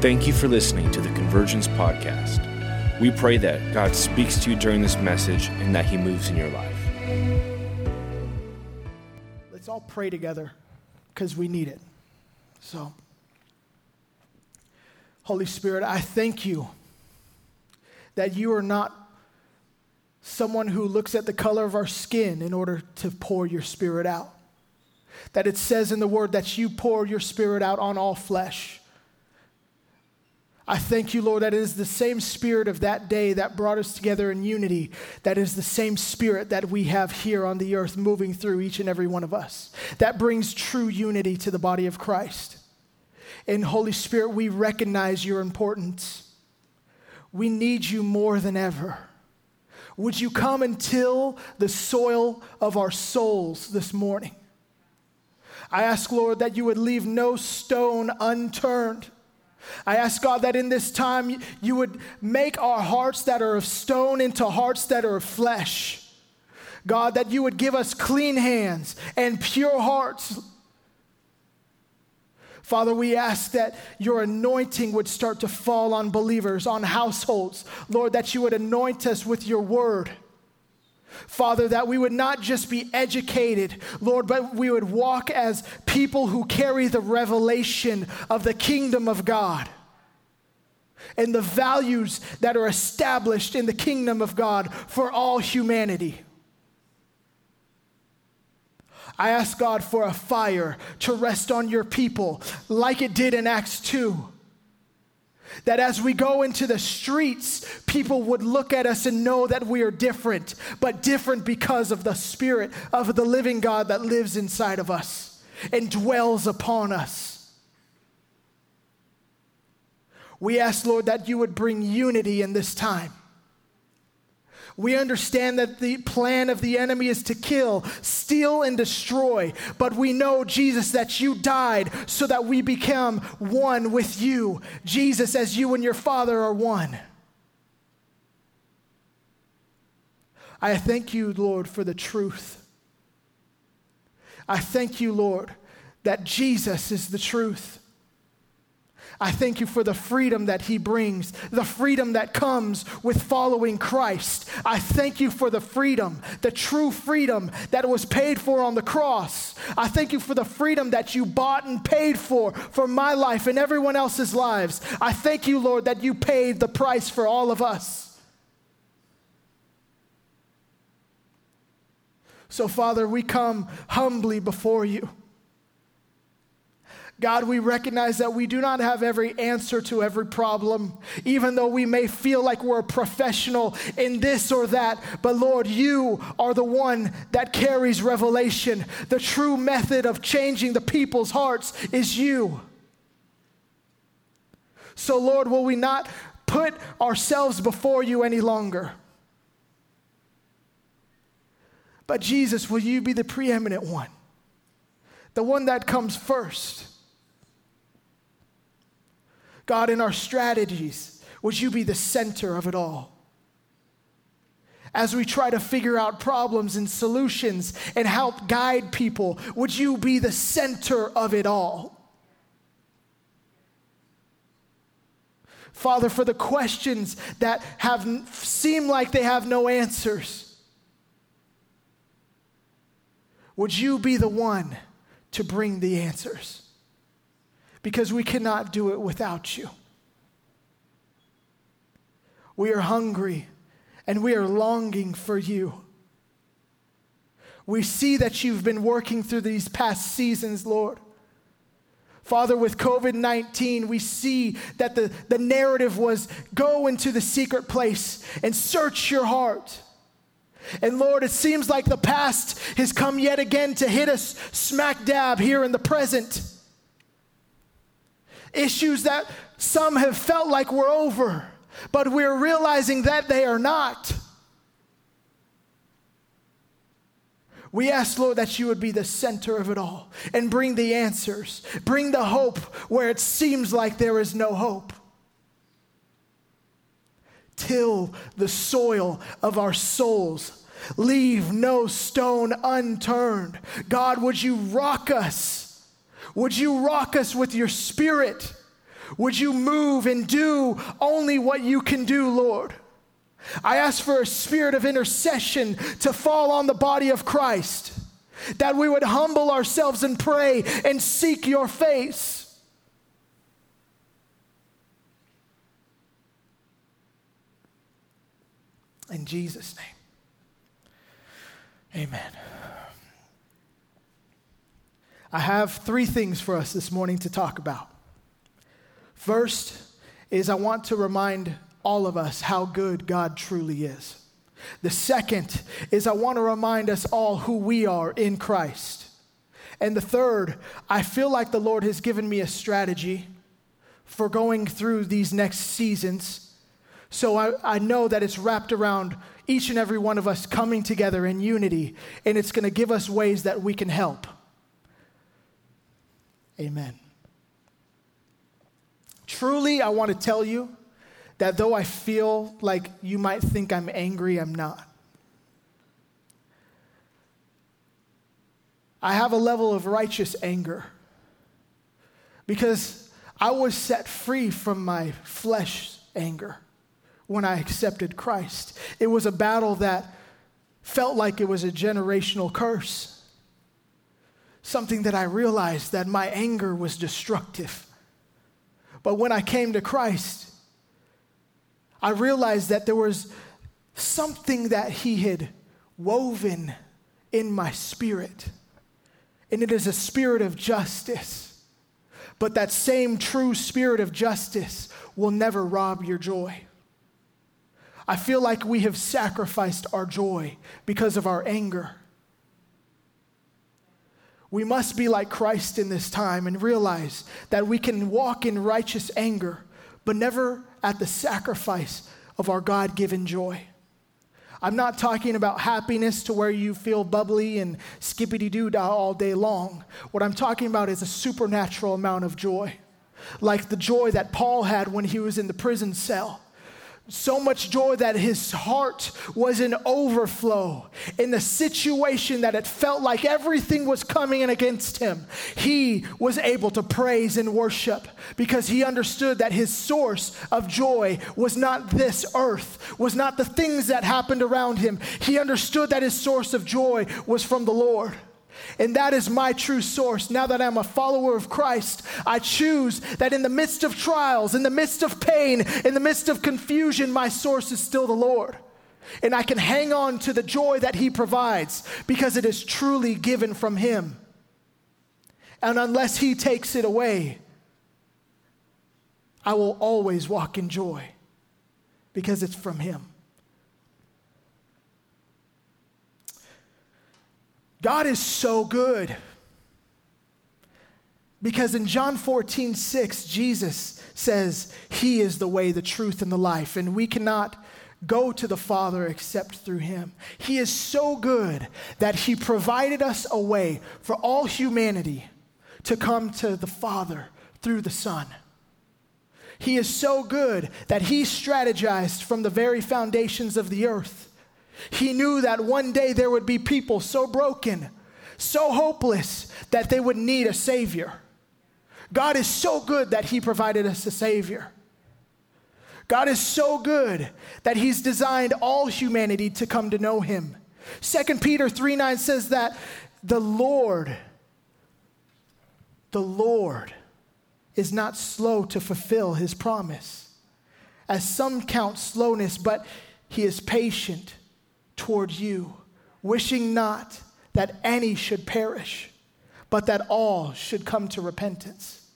Thank you for listening to the Convergence Podcast. We pray that God speaks to you during this message and that He moves in your life. Let's all pray together because we need it. So, Holy Spirit, I thank you that you are not someone who looks at the color of our skin in order to pour your spirit out. That it says in the word that you pour your spirit out on all flesh. I thank you, Lord, that it is the same spirit of that day that brought us together in unity, that is the same spirit that we have here on the earth moving through each and every one of us, that brings true unity to the body of Christ. And Holy Spirit, we recognize your importance. We need you more than ever. Would you come and till the soil of our souls this morning? I ask, Lord, that you would leave no stone unturned I ask God that in this time you would make our hearts that are of stone into hearts that are of flesh. God, that you would give us clean hands and pure hearts. Father, we ask that your anointing would start to fall on believers, on households. Lord, that you would anoint us with your word. Father, that we would not just be educated, Lord, but we would walk as people who carry the revelation of the kingdom of God and the values that are established in the kingdom of God for all humanity. I ask God for a fire to rest on your people like it did in Acts 2 that as we go into the streets, people would look at us and know that we are different, but different because of the Spirit of the living God that lives inside of us and dwells upon us. We ask, Lord, that you would bring unity in this time. We understand that the plan of the enemy is to kill, steal, and destroy. But we know, Jesus, that you died so that we become one with you. Jesus, as you and your Father are one. I thank you, Lord, for the truth. I thank you, Lord, that Jesus is the truth. I thank you for the freedom that he brings, the freedom that comes with following Christ. I thank you for the freedom, the true freedom that was paid for on the cross. I thank you for the freedom that you bought and paid for for my life and everyone else's lives. I thank you, Lord, that you paid the price for all of us. So, Father, we come humbly before you. God, we recognize that we do not have every answer to every problem, even though we may feel like we're a professional in this or that. But Lord, you are the one that carries revelation. The true method of changing the people's hearts is you. So, Lord, will we not put ourselves before you any longer? But, Jesus, will you be the preeminent one, the one that comes first? God, in our strategies, would you be the center of it all? As we try to figure out problems and solutions and help guide people, would you be the center of it all? Father, for the questions that have seem like they have no answers, would you be the one to bring the answers? Because we cannot do it without you. We are hungry and we are longing for you. We see that you've been working through these past seasons, Lord. Father, with COVID 19, we see that the, the narrative was go into the secret place and search your heart. And Lord, it seems like the past has come yet again to hit us smack dab here in the present issues that some have felt like were over, but we're realizing that they are not. We ask, Lord, that you would be the center of it all and bring the answers, bring the hope where it seems like there is no hope. Till the soil of our souls, leave no stone unturned. God, would you rock us? Would you rock us with your spirit? Would you move and do only what you can do, Lord? I ask for a spirit of intercession to fall on the body of Christ, that we would humble ourselves and pray and seek your face. In Jesus' name. Amen. I have three things for us this morning to talk about. First is I want to remind all of us how good God truly is. The second is I want to remind us all who we are in Christ. And the third, I feel like the Lord has given me a strategy for going through these next seasons. So I, I know that it's wrapped around each and every one of us coming together in unity, and it's going to give us ways that we can help. Amen. Truly, I want to tell you that though I feel like you might think I'm angry, I'm not. I have a level of righteous anger because I was set free from my flesh anger when I accepted Christ. It was a battle that felt like it was a generational curse. Something that I realized that my anger was destructive. But when I came to Christ, I realized that there was something that He had woven in my spirit, and it is a spirit of justice. But that same true spirit of justice will never rob your joy. I feel like we have sacrificed our joy because of our anger. We must be like Christ in this time and realize that we can walk in righteous anger, but never at the sacrifice of our God given joy. I'm not talking about happiness to where you feel bubbly and skippity doo dah all day long. What I'm talking about is a supernatural amount of joy, like the joy that Paul had when he was in the prison cell so much joy that his heart was in overflow in the situation that it felt like everything was coming in against him. He was able to praise and worship because he understood that his source of joy was not this earth, was not the things that happened around him. He understood that his source of joy was from the Lord. And that is my true source. Now that I'm a follower of Christ, I choose that in the midst of trials, in the midst of pain, in the midst of confusion, my source is still the Lord. And I can hang on to the joy that He provides because it is truly given from Him. And unless He takes it away, I will always walk in joy because it's from Him. God is so good. Because in John 14, 6, Jesus says, He is the way, the truth, and the life, and we cannot go to the Father except through Him. He is so good that He provided us a way for all humanity to come to the Father through the Son. He is so good that He strategized from the very foundations of the earth he knew that one day there would be people so broken, so hopeless, that they would need a Savior. God is so good that He provided us a Savior. God is so good that He's designed all humanity to come to know Him. 2 Peter 3 9 says that the Lord, the Lord is not slow to fulfill His promise, as some count slowness, but He is patient towards you, wishing not that any should perish, but that all should come to repentance.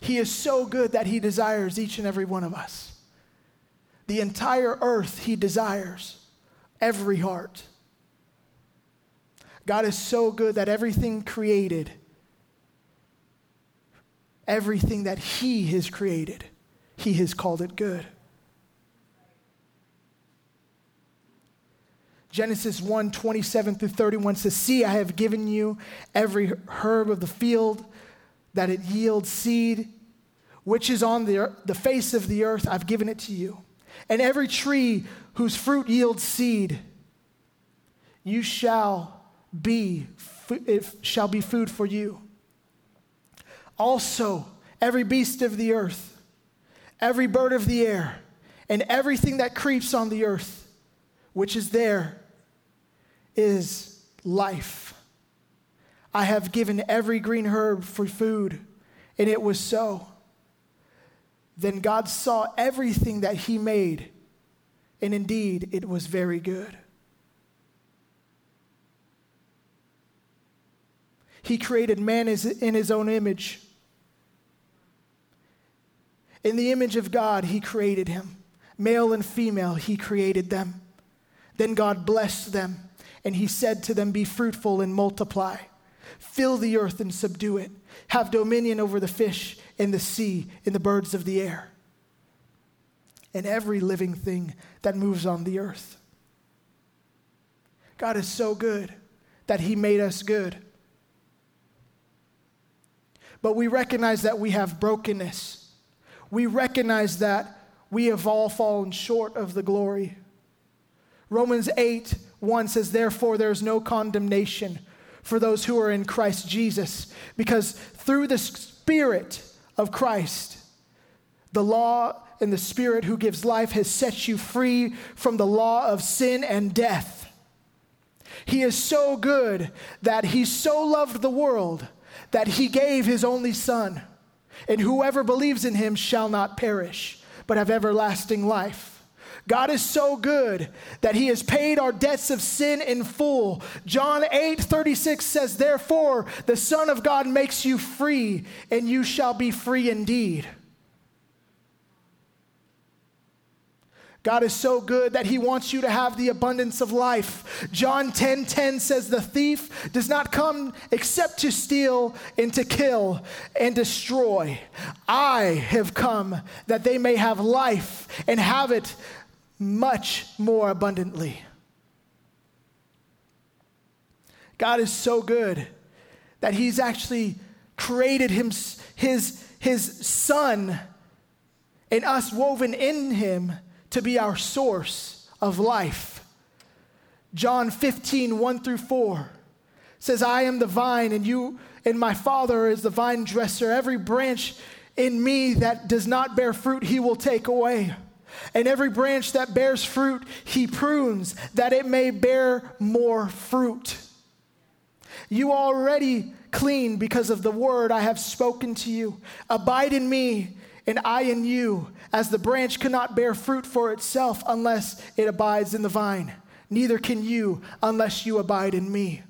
He is so good that He desires each and every one of us. The entire earth He desires, every heart. God is so good that everything created, everything that He has created, He has called it good. Genesis 1 27 through 31 says, See, I have given you every herb of the field that it yields seed, which is on the, the face of the earth, I've given it to you. And every tree whose fruit yields seed, you shall be, it shall be food for you. Also, every beast of the earth every bird of the air, and everything that creeps on the earth, which is there, is life. I have given every green herb for food, and it was so. Then God saw everything that He made, and indeed it was very good. He created man in His own image. In the image of God, He created him. Male and female, He created them. Then God blessed them, and He said to them, Be fruitful and multiply. Fill the earth and subdue it. Have dominion over the fish in the sea, in the birds of the air, and every living thing that moves on the earth. God is so good that He made us good. But we recognize that we have brokenness. We recognize that we have all fallen short of the glory. Romans 8 1 says, Therefore, there is no condemnation for those who are in Christ Jesus, because through the Spirit of Christ, the law and the Spirit who gives life has set you free from the law of sin and death. He is so good that He so loved the world that He gave His only Son, and whoever believes in Him shall not perish, but have everlasting life. God is so good that he has paid our debts of sin in full. John 8 36 says, Therefore, the Son of God makes you free, and you shall be free indeed. God is so good that he wants you to have the abundance of life. John 10:10 10, 10 says the thief does not come except to steal and to kill and destroy. I have come that they may have life and have it much more abundantly. God is so good that He's actually created him, his, his Son and us woven in Him to be our source of life. John 15, 1 through 4 says, I am the vine, and you and my Father is the vine dresser. Every branch in me that does not bear fruit, He will take away. And every branch that bears fruit, he prunes that it may bear more fruit. You already clean because of the word I have spoken to you. Abide in me, and I in you, as the branch cannot bear fruit for itself unless it abides in the vine. Neither can you unless you abide in me.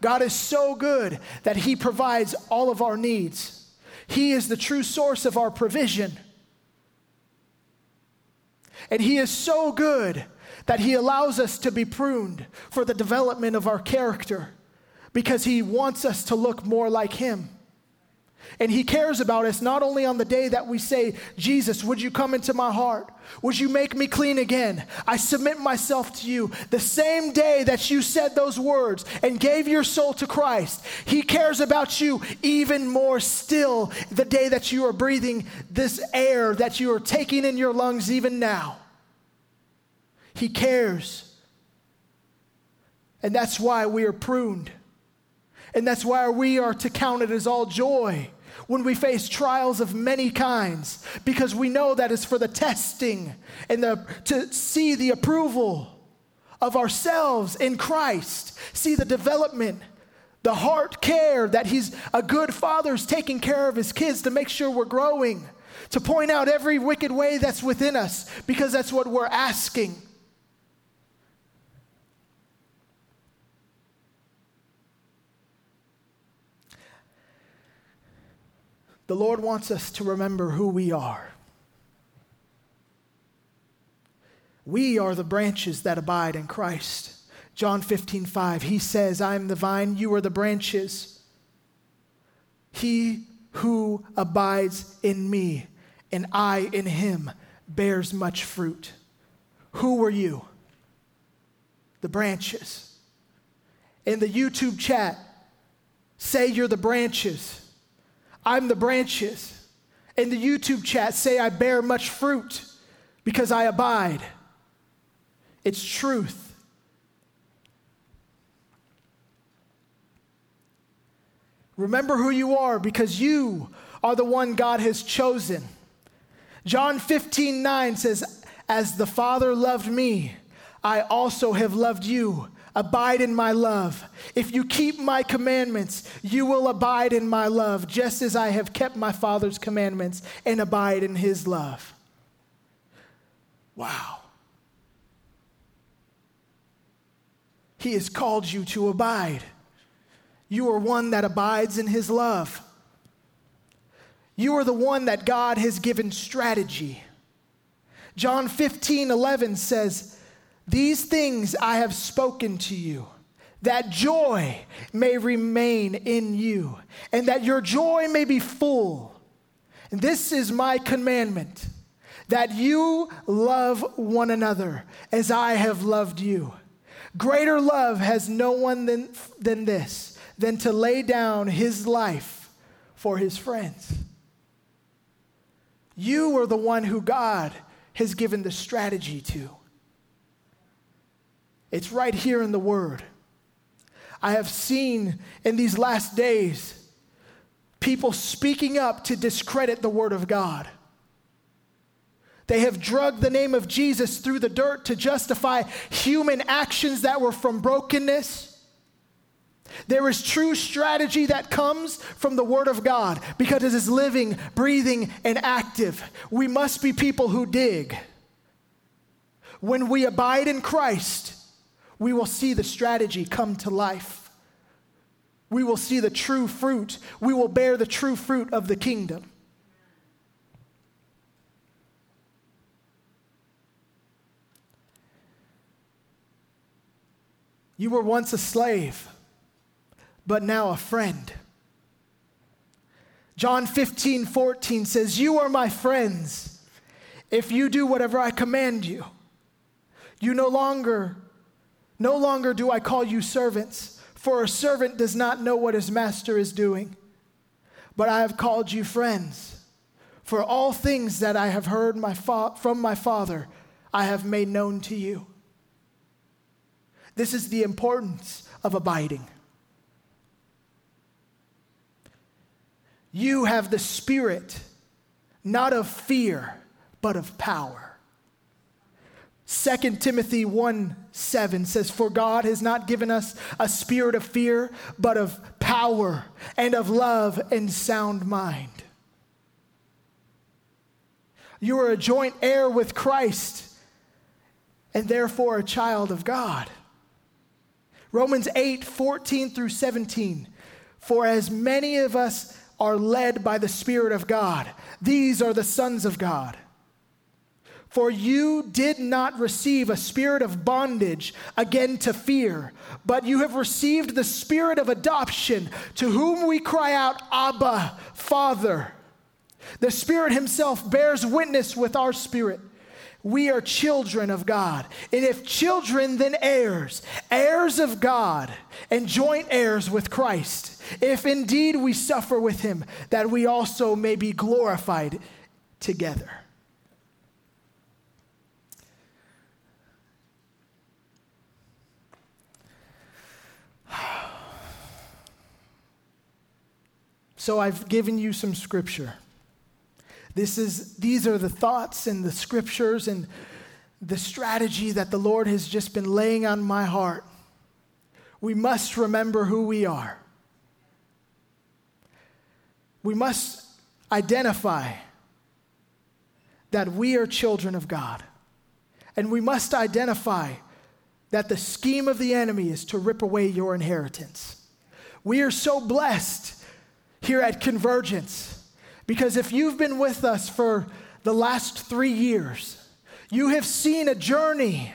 God is so good that he provides all of our needs. He is the true source of our provision. And He is so good that He allows us to be pruned for the development of our character because He wants us to look more like Him. And He cares about us not only on the day that we say, Jesus, would you come into my heart? Would you make me clean again? I submit myself to you. The same day that you said those words and gave your soul to Christ, He cares about you even more still the day that you are breathing this air that you are taking in your lungs even now. He cares. And that's why we are pruned. And that's why we are to count it as all joy when we face trials of many kinds, because we know that it's for the testing and the, to see the approval of ourselves in Christ, see the development, the heart care that He's a good father's taking care of His kids to make sure we're growing, to point out every wicked way that's within us, because that's what we're asking. The Lord wants us to remember who we are. We are the branches that abide in Christ. John 15, 5, he says, I am the vine, you are the branches. He who abides in me and I in him bears much fruit. Who were you? The branches. In the YouTube chat, say you're the branches. I'm the branches. In the YouTube chat, say, I bear much fruit because I abide. It's truth. Remember who you are because you are the one God has chosen. John 15, 9 says, As the Father loved me, I also have loved you. Abide in my love. If you keep my commandments, you will abide in my love, just as I have kept my Father's commandments and abide in his love. Wow. He has called you to abide. You are one that abides in his love. You are the one that God has given strategy. John 15, 11 says, These things I have spoken to you, that joy may remain in you, and that your joy may be full. And this is my commandment that you love one another as I have loved you. Greater love has no one than, than this, than to lay down his life for his friends. You are the one who God has given the strategy to. It's right here in the Word. I have seen in these last days people speaking up to discredit the Word of God. They have drugged the name of Jesus through the dirt to justify human actions that were from brokenness there is true strategy that comes from the Word of God because it is living, breathing, and active. We must be people who dig. When we abide in Christ, we will see the strategy come to life. We will see the true fruit. We will bear the true fruit of the kingdom. You were once a slave but now a friend. John 15, 14 says, You are my friends if you do whatever I command you. You no longer, no longer do I call you servants, for a servant does not know what his master is doing. But I have called you friends, for all things that I have heard my fa- from my Father, I have made known to you. This is the importance of abiding. You have the spirit, not of fear, but of power. 2 Timothy 1 7 says, For God has not given us a spirit of fear, but of power and of love and sound mind. You are a joint heir with Christ and therefore a child of God. Romans 8 14 through 17. For as many of us are led by the Spirit of God. These are the sons of God. For you did not receive a spirit of bondage again to fear, but you have received the spirit of adoption, to whom we cry out, Abba, Father. The Spirit Himself bears witness with our spirit. We are children of God. And if children, then heirs, heirs of God, and joint heirs with Christ if indeed we suffer with him, that we also may be glorified together. So I've given you some scripture. This is, these are the thoughts and the scriptures and the strategy that the Lord has just been laying on my heart. We must remember who we are we must identify that we are children of God. And we must identify that the scheme of the enemy is to rip away your inheritance. We are so blessed here at Convergence because if you've been with us for the last three years, you have seen a journey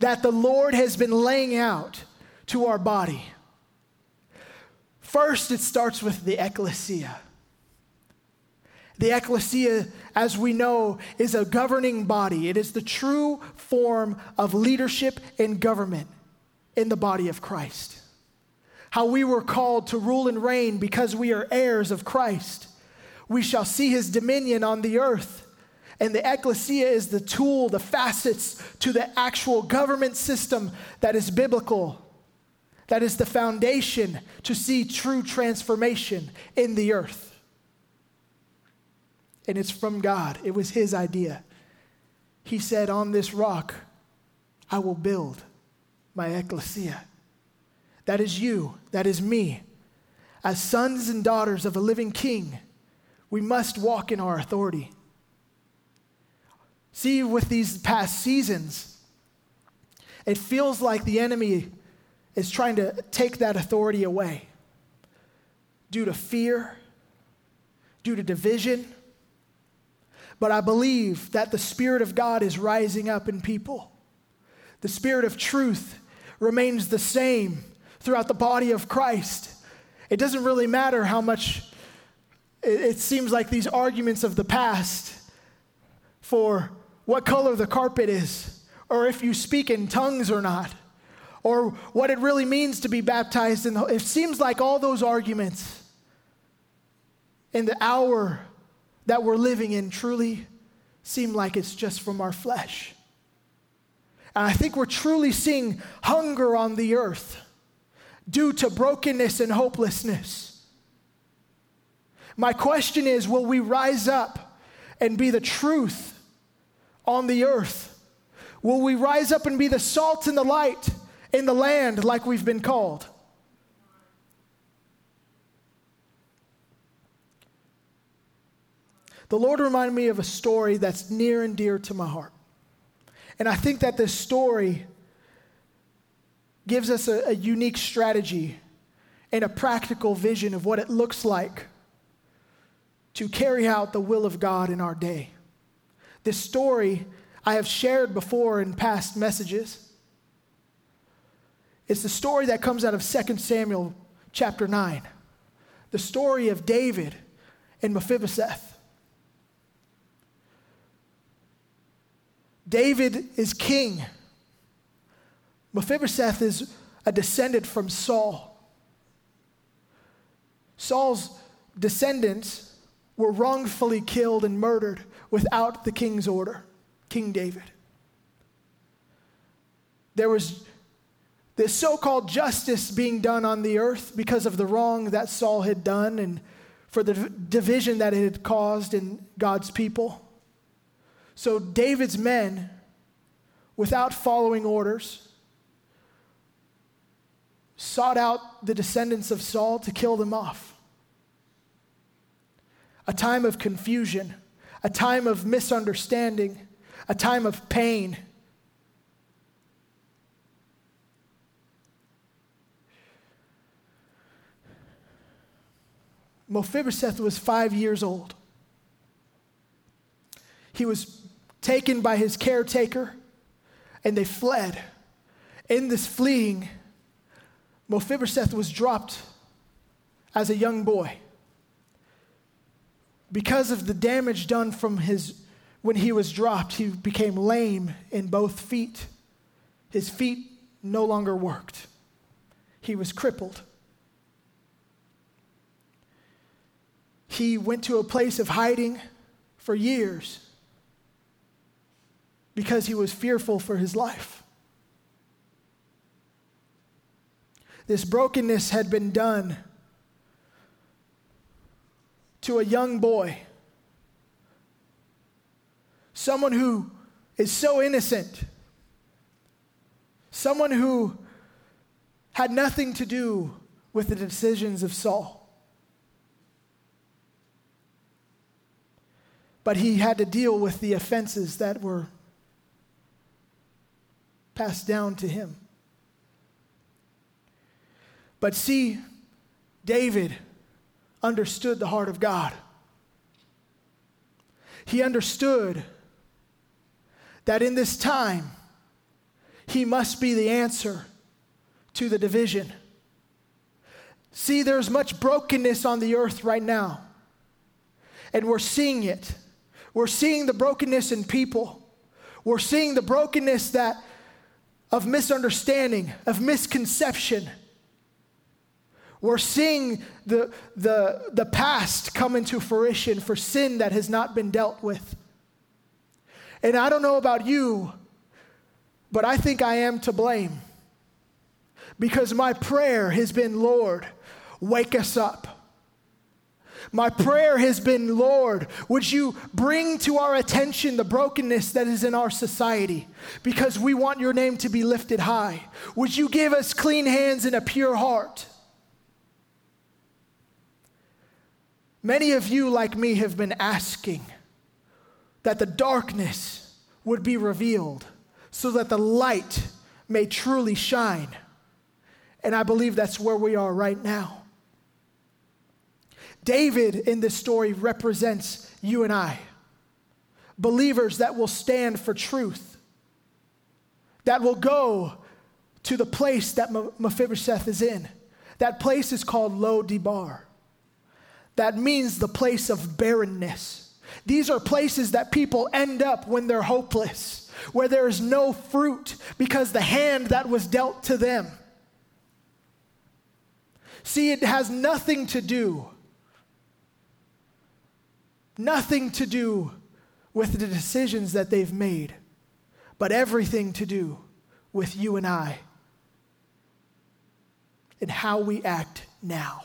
that the Lord has been laying out to our body. First, it starts with the ecclesia. The ecclesia, as we know, is a governing body. It is the true form of leadership and government in the body of Christ. How we were called to rule and reign because we are heirs of Christ. We shall see his dominion on the earth. And the ecclesia is the tool, the facets to the actual government system that is biblical, that is the foundation to see true transformation in the earth. and it's from God. It was his idea. He said, On this rock, I will build my ecclesia. That is you, that is me. As sons and daughters of a living king, we must walk in our authority. See, with these past seasons, it feels like the enemy is trying to take that authority away due to fear, due to division. But I believe that the Spirit of God is rising up in people. The Spirit of truth remains the same throughout the body of Christ. It doesn't really matter how much it, seems like these arguments of the past for what color the carpet is, or if you speak in tongues or not, or what it really means to be baptized in the it seems like all those arguments in the hour that we're living in truly seem like it's just from our flesh. And I think we're truly seeing hunger on the earth due to brokenness and hopelessness. My question is will we rise up and be the truth on the earth? Will we rise up and be the salt and the light in the land like we've been called? The Lord reminded me of a story that's near and dear to my heart. And I think that this story gives us a, a unique strategy and a practical vision of what it looks like to carry out the will of God in our day. This story I have shared before in past messages. It's the story that comes out of 2 Samuel chapter 9, the story of David and Mephibosheth. David is king. Mephibosheth is a descendant from Saul. Saul's descendants were wrongfully killed and murdered without the king's order, King David. There was this so called justice being done on the earth because of the wrong that Saul had done and for the division that it had caused in God's people. So David's men, without following orders, sought out the descendants of Saul to kill them off. A time of confusion, a time of misunderstanding, a time of pain. Mephibosheth was five years old. He was taken by his caretaker and they fled. In this fleeing, Mephibosheth was dropped as a young boy. Because of the damage done from his when he was dropped, he became lame in both feet. His feet no longer worked. He was crippled. He went to a place of hiding for years because he was fearful for his life. This brokenness had been done to a young boy, someone who is so innocent, someone who had nothing to do with the decisions of Saul. But he had to deal with the offenses that were passed down to him. But see, David understood the heart of God. He understood that in this time, he must be the answer to the division. See, there's much brokenness on the earth right now, and we're seeing it. We're seeing the brokenness in people. We're seeing the brokenness that of misunderstanding, of misconception. We're seeing the, the, the past come into fruition for sin that has not been dealt with. And I don't know about you, but I think I am to blame. Because my prayer has been, Lord, wake us up. My prayer has been, Lord, would you bring to our attention the brokenness that is in our society because we want your name to be lifted high? Would you give us clean hands and a pure heart? Many of you, like me, have been asking that the darkness would be revealed so that the light may truly shine. And I believe that's where we are right now. David in this story represents you and I, believers that will stand for truth, that will go to the place that Mephibosheth is in. That place is called Lo Debar. That means the place of barrenness. These are places that people end up when they're hopeless, where there is no fruit because the hand that was dealt to them. See, it has nothing to do Nothing to do with the decisions that they've made, but everything to do with you and I and how we act now.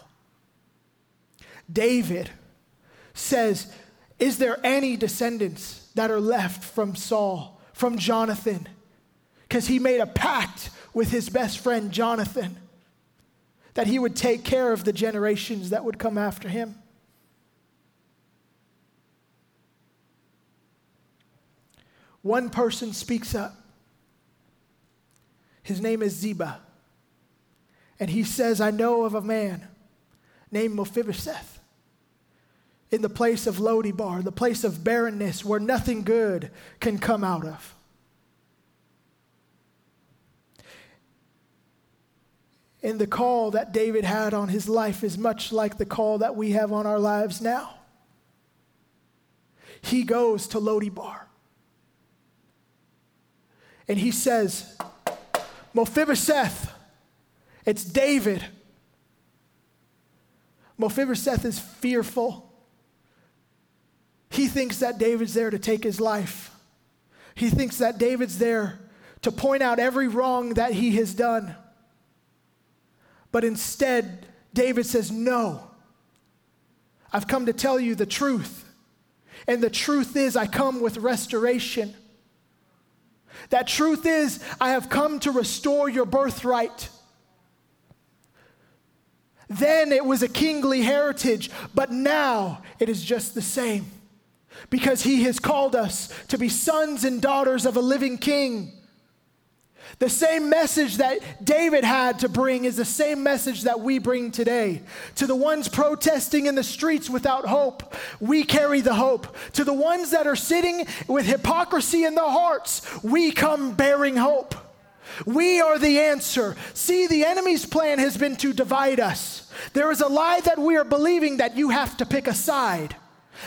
David says, Is there any descendants that are left from Saul, from Jonathan? Because he made a pact with his best friend Jonathan that he would take care of the generations that would come after him. One person speaks up. His name is Ziba. And he says, I know of a man named Mephibosheth in the place of Lo Debar, the place of barrenness where nothing good can come out of. And the call that David had on his life is much like the call that we have on our lives now. He goes to Lo Debar and he says, Mephibosheth, it's David. Mephibosheth is fearful. He thinks that David's there to take his life. He thinks that David's there to point out every wrong that he has done. But instead, David says, No, I've come to tell you the truth. And the truth is, I come with restoration. That truth is, I have come to restore your birthright. Then it was a kingly heritage, but now it is just the same because he has called us to be sons and daughters of a living king. The same message that David had to bring is the same message that we bring today. To the ones protesting in the streets without hope, we carry the hope. To the ones that are sitting with hypocrisy in their hearts, we come bearing hope. We are the answer. See, the enemy's plan has been to divide us. There is a lie that we are believing that you have to pick a side.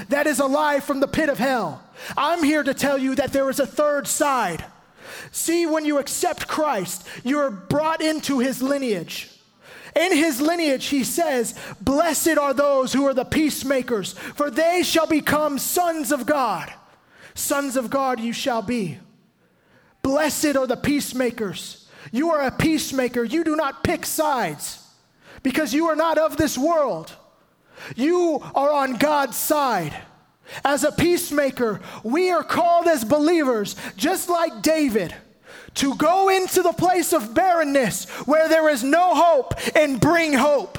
That is a lie from the pit of hell. I'm here to tell you that there is a third side. See, when you accept Christ, you are brought into his lineage. In his lineage, he says, Blessed are those who are the peacemakers, for they shall become sons of God. Sons of God you shall be. Blessed are the peacemakers. You are a peacemaker. You do not pick sides because you are not of this world. You are on God's side. As a peacemaker, we are called as believers, just like David, to go into the place of barrenness where there is no hope and bring hope.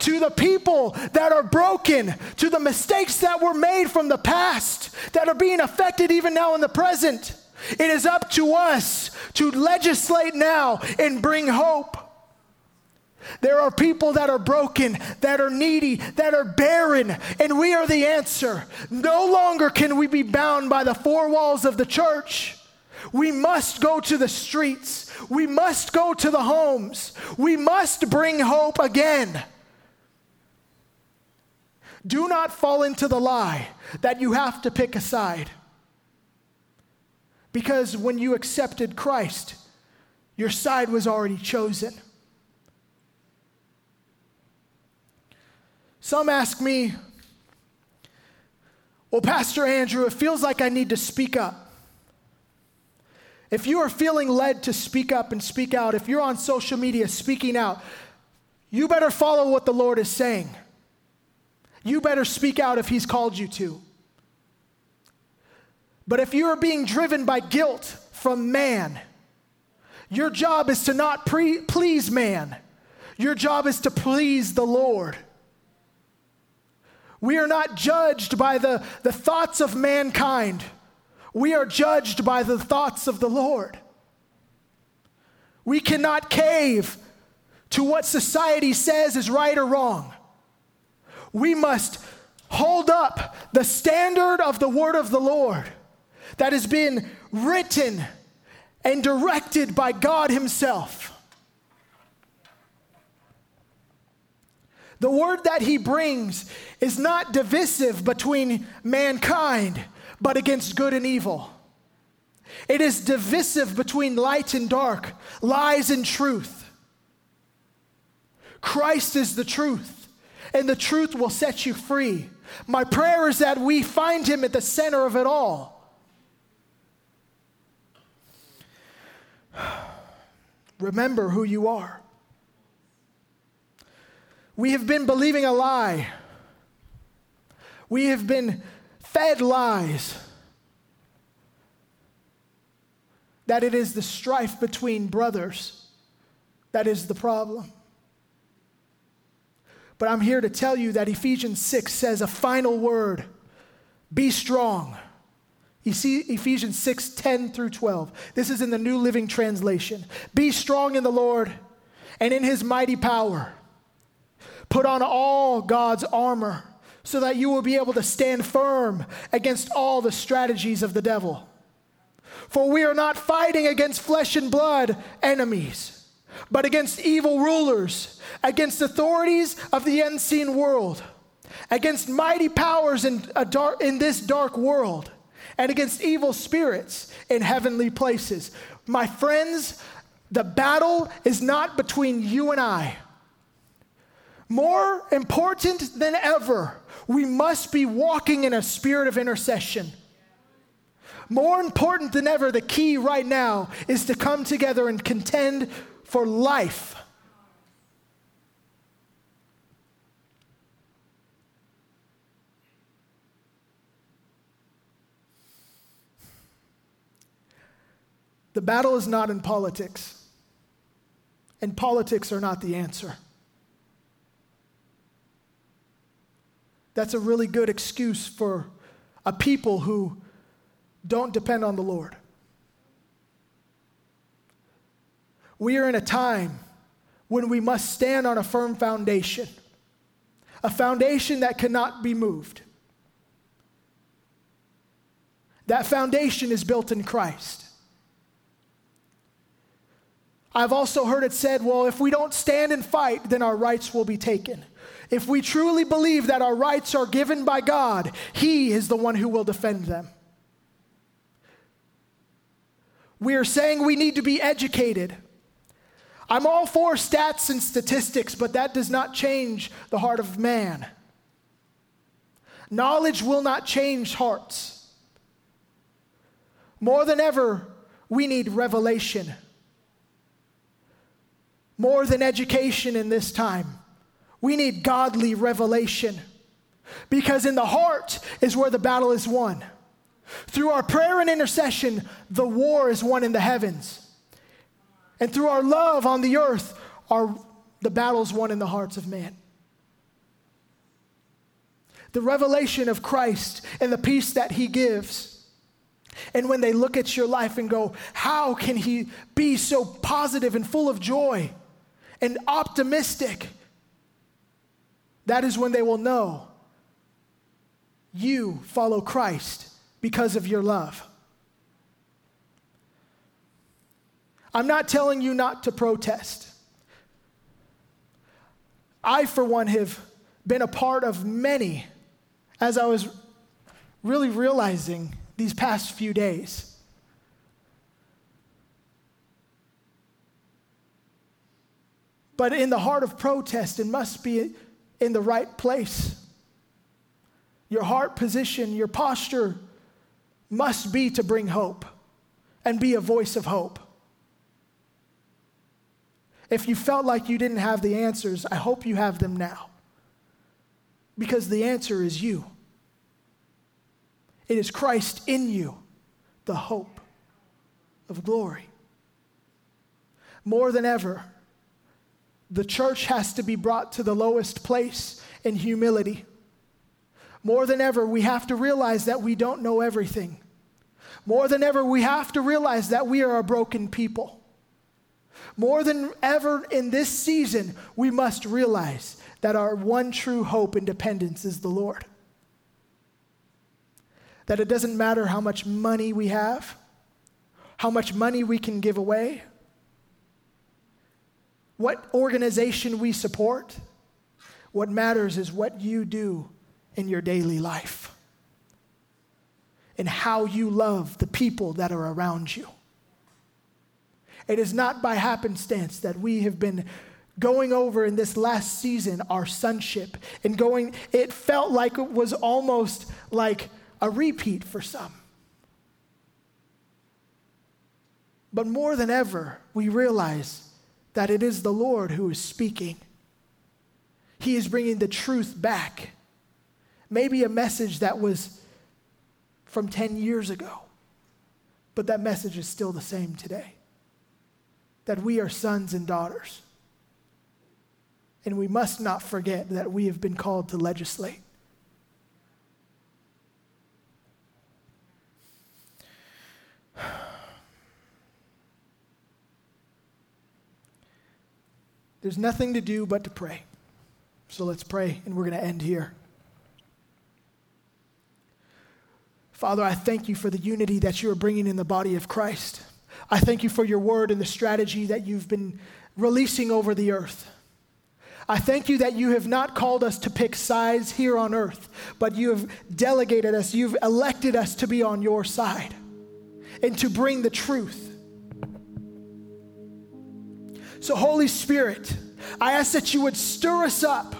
To the people that are broken, to the mistakes that were made from the past that are being affected even now in the present. It is up to us to legislate now and bring hope. There are people that are broken, that are needy, that are barren, and we are the answer. No longer can we be bound by the four walls of the church. We must go to the streets. We must go to the homes. We must bring hope again. Do not fall into the lie that you have to pick a side. Because when you accepted Christ, your side was already chosen. Some ask me, well, Pastor Andrew, it feels like I need to speak up. If you are feeling led to speak up and speak out, if you're on social media speaking out, you better follow what the Lord is saying. You better speak out if He's called you to. But if you are being driven by guilt from man, your job is to not pre- please man. Your job is to please the Lord. We are not judged by the, the thoughts of mankind. We are judged by the thoughts of the Lord. We cannot cave to what society says is right or wrong. We must hold up the standard of the word of the Lord that has been written and directed by God Himself. The word that He brings is not divisive between mankind, but against good and evil. It is divisive between light and dark, lies and truth. Christ is the truth, and the truth will set you free. My prayer is that we find him at the center of it all. Remember who you are. We have been believing a lie. We have been fed lies. That it is the strife between brothers that is the problem. But I'm here to tell you that Ephesians 6 says a final word be strong. You see Ephesians 6 10 through 12. This is in the New Living Translation. Be strong in the Lord and in his mighty power. Put on all God's armor so that you will be able to stand firm against all the strategies of the devil. For we are not fighting against flesh and blood enemies but against evil rulers, against authorities of the unseen world, against mighty powers in, dark, in this dark world, and against evil spirits in heavenly places. My friends, the battle is not between you and I. More important than ever, we must be walking in a spirit of intercession. More important than ever, the key right now is to come together and contend for life. The battle is not in politics, and politics are not the answer. That's a really good excuse for a people who don't depend on the Lord. We are in a time when we must stand on a firm foundation, a foundation that cannot be moved. That foundation is built in Christ. I've also heard it said, well, if we don't stand and fight, then our rights will be taken. If we truly believe that our rights are given by God, He is the one who will defend them. We are saying we need to be educated. I'm all for stats and statistics, but that does not change the heart of man. Knowledge will not change hearts. More than ever, we need revelation. More than education in this time, we need godly revelation. Because in the heart is where the battle is won. Through our prayer and intercession, the war is won in the heavens. And through our love on the earth, our, the battles won in the hearts of man. The revelation of Christ and the peace that he gives. And when they look at your life and go, How can he be so positive and full of joy and optimistic? That is when they will know you follow Christ because of your love. I'm not telling you not to protest. I, for one, have been a part of many as I was really realizing these past few days. But in the heart of protest, it must be in the right place. Your heart position, your posture must be to bring hope and be a voice of hope. If you felt like you didn't have the answers, I hope you have them now. Because the answer is you. It is Christ in you, the hope of glory. More than ever, the church has to be brought to the lowest place in humility. More than ever, we have to realize that we don't know everything. More than ever, we have to realize that we are a broken people. More than ever in this season, we must realize that our one true hope and dependence is the Lord. That it doesn't matter how much money we have, how much money we can give away, what organization we support. What matters is what you do in your daily life and how you love the people that are around you. It is not by happenstance that we have been going over in this last season our sonship and going, it felt like it was almost like a repeat for some. But more than ever, we realize that it is the Lord who is speaking. He is bringing the truth back. Maybe a message that was from 10 years ago, but that message is still the same today. That we are sons and daughters. And we must not forget that we have been called to legislate. There's nothing to do but to pray. So let's pray, and we're going to end here. Father, I thank you for the unity that you are bringing in the body of Christ. I thank you for your word and the strategy that you've been releasing over the earth. I thank you that you have not called us to pick sides here on earth, but you have delegated us, you've elected us to be on your side and to bring the truth. So, Holy Spirit, I ask that you would stir us up,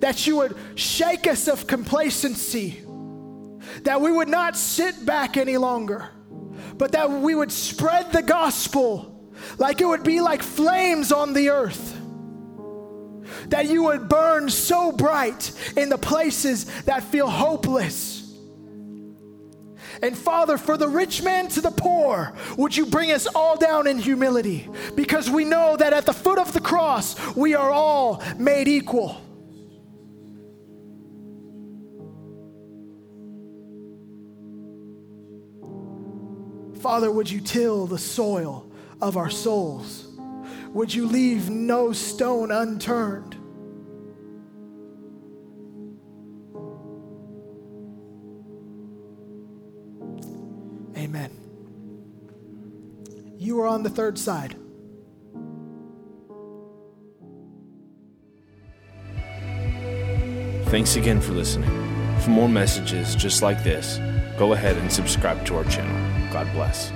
that you would shake us of complacency, that we would not sit back any longer, but that we would spread the gospel like it would be like flames on the earth. That you would burn so bright in the places that feel hopeless and Father, for the rich man to the poor, would you bring us all down in humility? Because we know that at the foot of the cross, we are all made equal. Father, would you till the soil of our souls? Would you leave no stone unturned? You are on the third side. Thanks again for listening. For more messages just like this, go ahead and subscribe to our channel. God bless.